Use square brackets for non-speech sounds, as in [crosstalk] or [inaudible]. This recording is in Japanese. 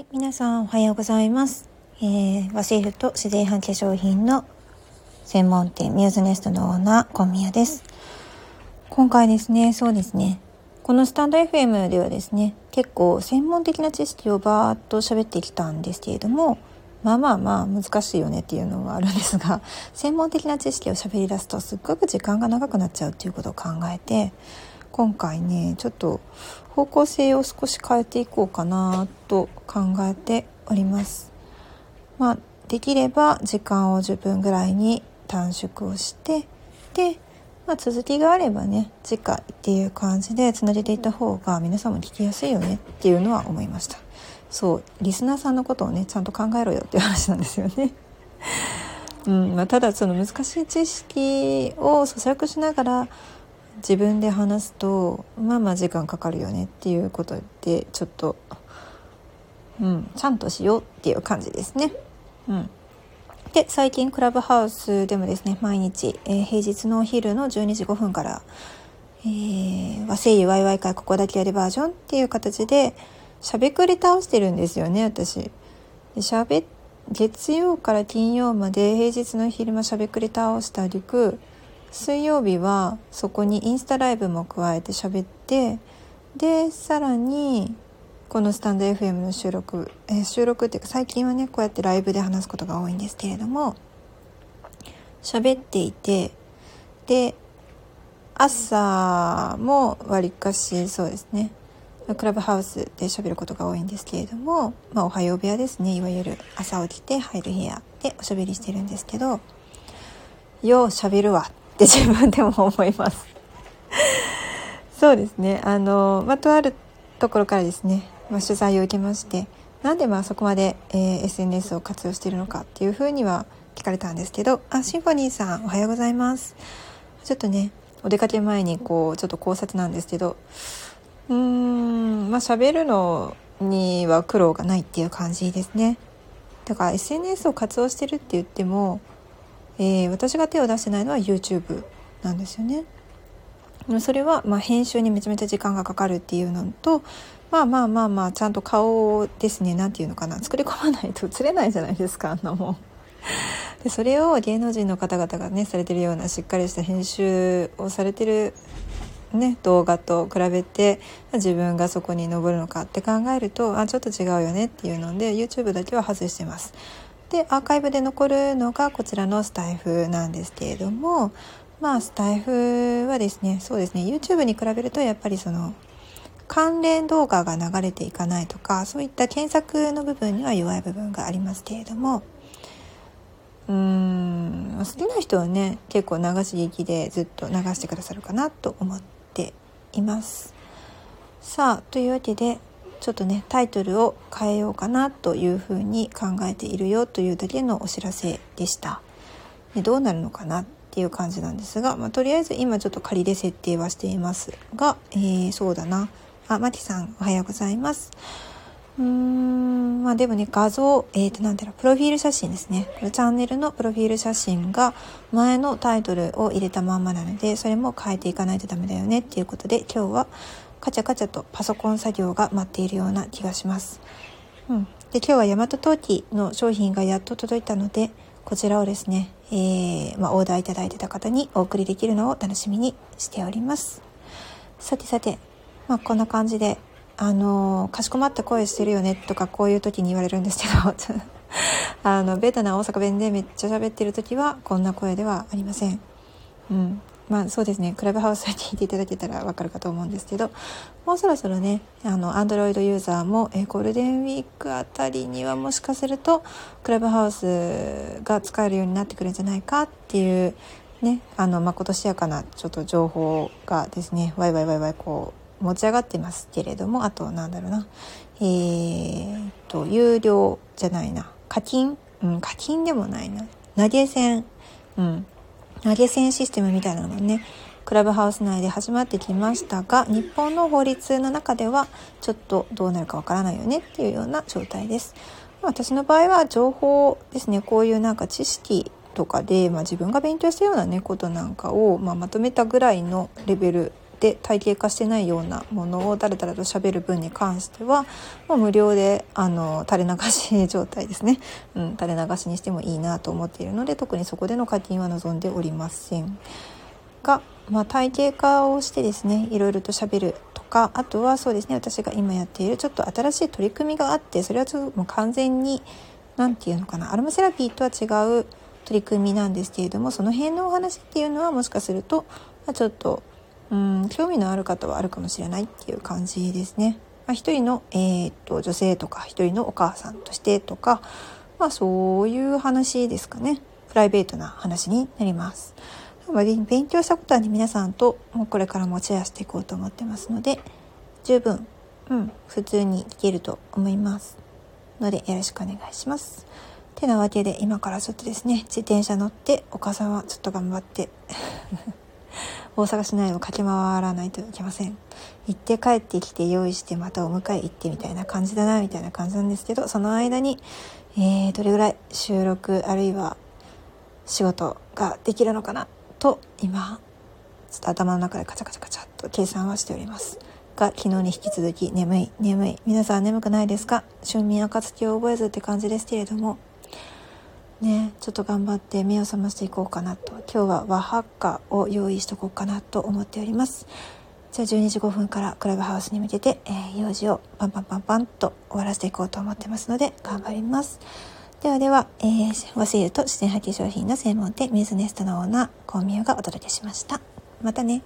はい、皆さんおはようございます。えー、ワシールと自然派化粧品の専門店ミューズネストのオーナー、小宮です。今回ですね、そうですね。このスタンド FM ではですね、結構専門的な知識をバーッと喋ってきたんですけれども、まあまあまあ難しいよねっていうのはあるんですが、[laughs] 専門的な知識を喋り出すとすっごく時間が長くなっちゃうっていうことを考えて、今回ねちょっと方向性を少し変えていこうかなと考えております。まあ、できれば時間を10分ぐらいに短縮をしてで、まあ、続きがあればね次回っていう感じでつなげていった方が皆さんも聞きやすいよねっていうのは思いましたそうリスナーさんのことをねちゃんと考えろよっていう話なんですよねうんまあ、ただその難しい知識を咀嚼しながら自分で話すとまあまあ時間かかるよねっていうことでちょっとうんちゃんとしようっていう感じですね。うんで最近クラブハウスでもですね毎日、えー、平日のお昼の12時5分から「えー、和声優ワイワイ会ここだけやるバージョン」っていう形でしゃべくり倒してるんですよね私。でしゃべ月曜から金曜まで平日の昼間しゃべくり倒したりく水曜日はそこにインスタライブも加えて喋ってでさらにこのスタンド FM の収録、えー、収録っていうか最近はねこうやってライブで話すことが多いんですけれども喋っていてで朝もわりかしそうですねクラブハウスで喋ることが多いんですけれども、まあ、おはよう部屋ですねいわゆる朝起きて入る部屋でおしゃべりしてるんですけどよう喋るわって。自分でも思います。そうですね。あの、まあ、とあるところからですね、まあ、取材を受けましてなんでまあそこまで、えー、SNS を活用しているのかっていうふうには聞かれたんですけどあシンフォニーさんおはようございます。ちょっとねお出かけ前にこうちょっと考察なんですけどうーんまあ喋るのには苦労がないっていう感じですね。だから SNS を活用してるって言ってもえー、私が手を出してないのは YouTube なんですよね。それはま編集にめちゃめちゃ時間がかかるっていうのとまあまあまあまあちゃんと顔をですね何て言うのかな作り込まないと [laughs] 映れないじゃないですかあんなもん。でそれを芸能人の方々がねされてるようなしっかりした編集をされてるね、動画と比べて自分がそこに登るのかって考えるとあちょっと違うよねっていうので YouTube だけは外してます。でアーカイブで残るのがこちらのスタイフなんですけれどもまあスタイフはですねそうですね YouTube に比べるとやっぱりその関連動画が流れていかないとかそういった検索の部分には弱い部分がありますけれどもうーん好きな人はね結構流し聞きでずっと流してくださるかなと思っています。さあというわけでちょっとねタイトルを変えようかなというふうに考えているよというだけのお知らせでした。でどうなるのかなっていう感じなんですが、まあ、とりあえず今ちょっと仮で設定はしていますが、えー、そうだなあマキさんおはようございます。うーんまあでもね画像えーとなんだろうプロフィール写真ですねこれチャンネルのプロフィール写真が前のタイトルを入れたまんまなのでそれも変えていかないとダメだよねっていうことで今日はカチャカチャとパソコン作業が待っているような気がします。うん、で今日はヤマトトウキの商品がやっと届いたのでこちらをですね、えー、まあ、オーダーいただいてた方にお送りできるのを楽しみにしております。さてさて、まあ、こんな感じであのー、かしこまった声してるよねとかこういう時に言われるんですけど [laughs] あのベタな大阪弁でめっちゃ喋ってる時はこんな声ではありません。うん、まあそうですね。クラブハウスに聞いていただけたらわかるかと思うんですけどもうそろそろねあの Android ユーザーも、えゴールデンウィークあたりにはもしかするとクラブハウスが使えるようになってくるんじゃないかっていうねあのまことしやかなちょっと情報がですねワイワイワイワイこう持ち上がってますけれどもあとなんだろうな。えー、っと有料じゃないな。課金、うん、課金でもないな。投げ銭？うん。投げ銭システムみたいなのがねクラブハウス内で始まってきましたが日本の法律の中ではちょっとどうなるかわからないよねっていうような状態です。私の場合は情報ですねこういうなんか知識とかで、まあ、自分が勉強したようなねことなんかを、まあ、まとめたぐらいのレベルて体系化してないようなものをだらだらと喋る分に関してはもう無料であの垂れ流し状態ですね、[laughs] うん、垂れ流しにしてもいいなと思っているので特にそこでの課金は望んでおりません。が、まあ、体系化をしてですねいろいろと喋るとかあとはそうですね私が今やっているちょっと新しい取り組みがあってそれはちょっともう完全に何て言うのかなアロマセラピーとは違う取り組みなんですけれどもその辺のお話っていうのはもしかすると、ま、ちょっとうん興味のある方はあるかもしれないっていう感じですね。まあ、一人の、えー、っと女性とか一人のお母さんとしてとか、まあ、そういう話ですかねプライベートな話になります。勉強したことはね皆さんともうこれからもシェアしていこうと思ってますので十分、うん、普通に聞けると思いますのでよろしくお願いします。てなわけで今からちょっとですね自転車乗ってお母さんはちょっと頑張って大阪市内を駆け回らないといけません。行って帰ってきて用意してまたお迎え行ってみたいな感じだなみたいな感じなんですけどその間に、えー、どれぐらい収録あるいは仕事ができるのかなと今ちょっと頭の中でカチャカチャカチャっと計算はしております。が昨日に引き続き眠い眠い。皆さん眠くないですか？春眠暁を覚えずって感じですけれどもねちょっと頑張って目を覚ましていこうかなと。今日は和ハッカを用意しとこうかなと思っております。じゃあ12時5分からクラブハウスに向けて、えー、用事をパンパンパンパンと終わらせていこうと思ってますので頑張ります。ではでは、えー、和製油と自然破棄商品の専門店ミューズネストのオーナーコンミューがお届けしました。またね。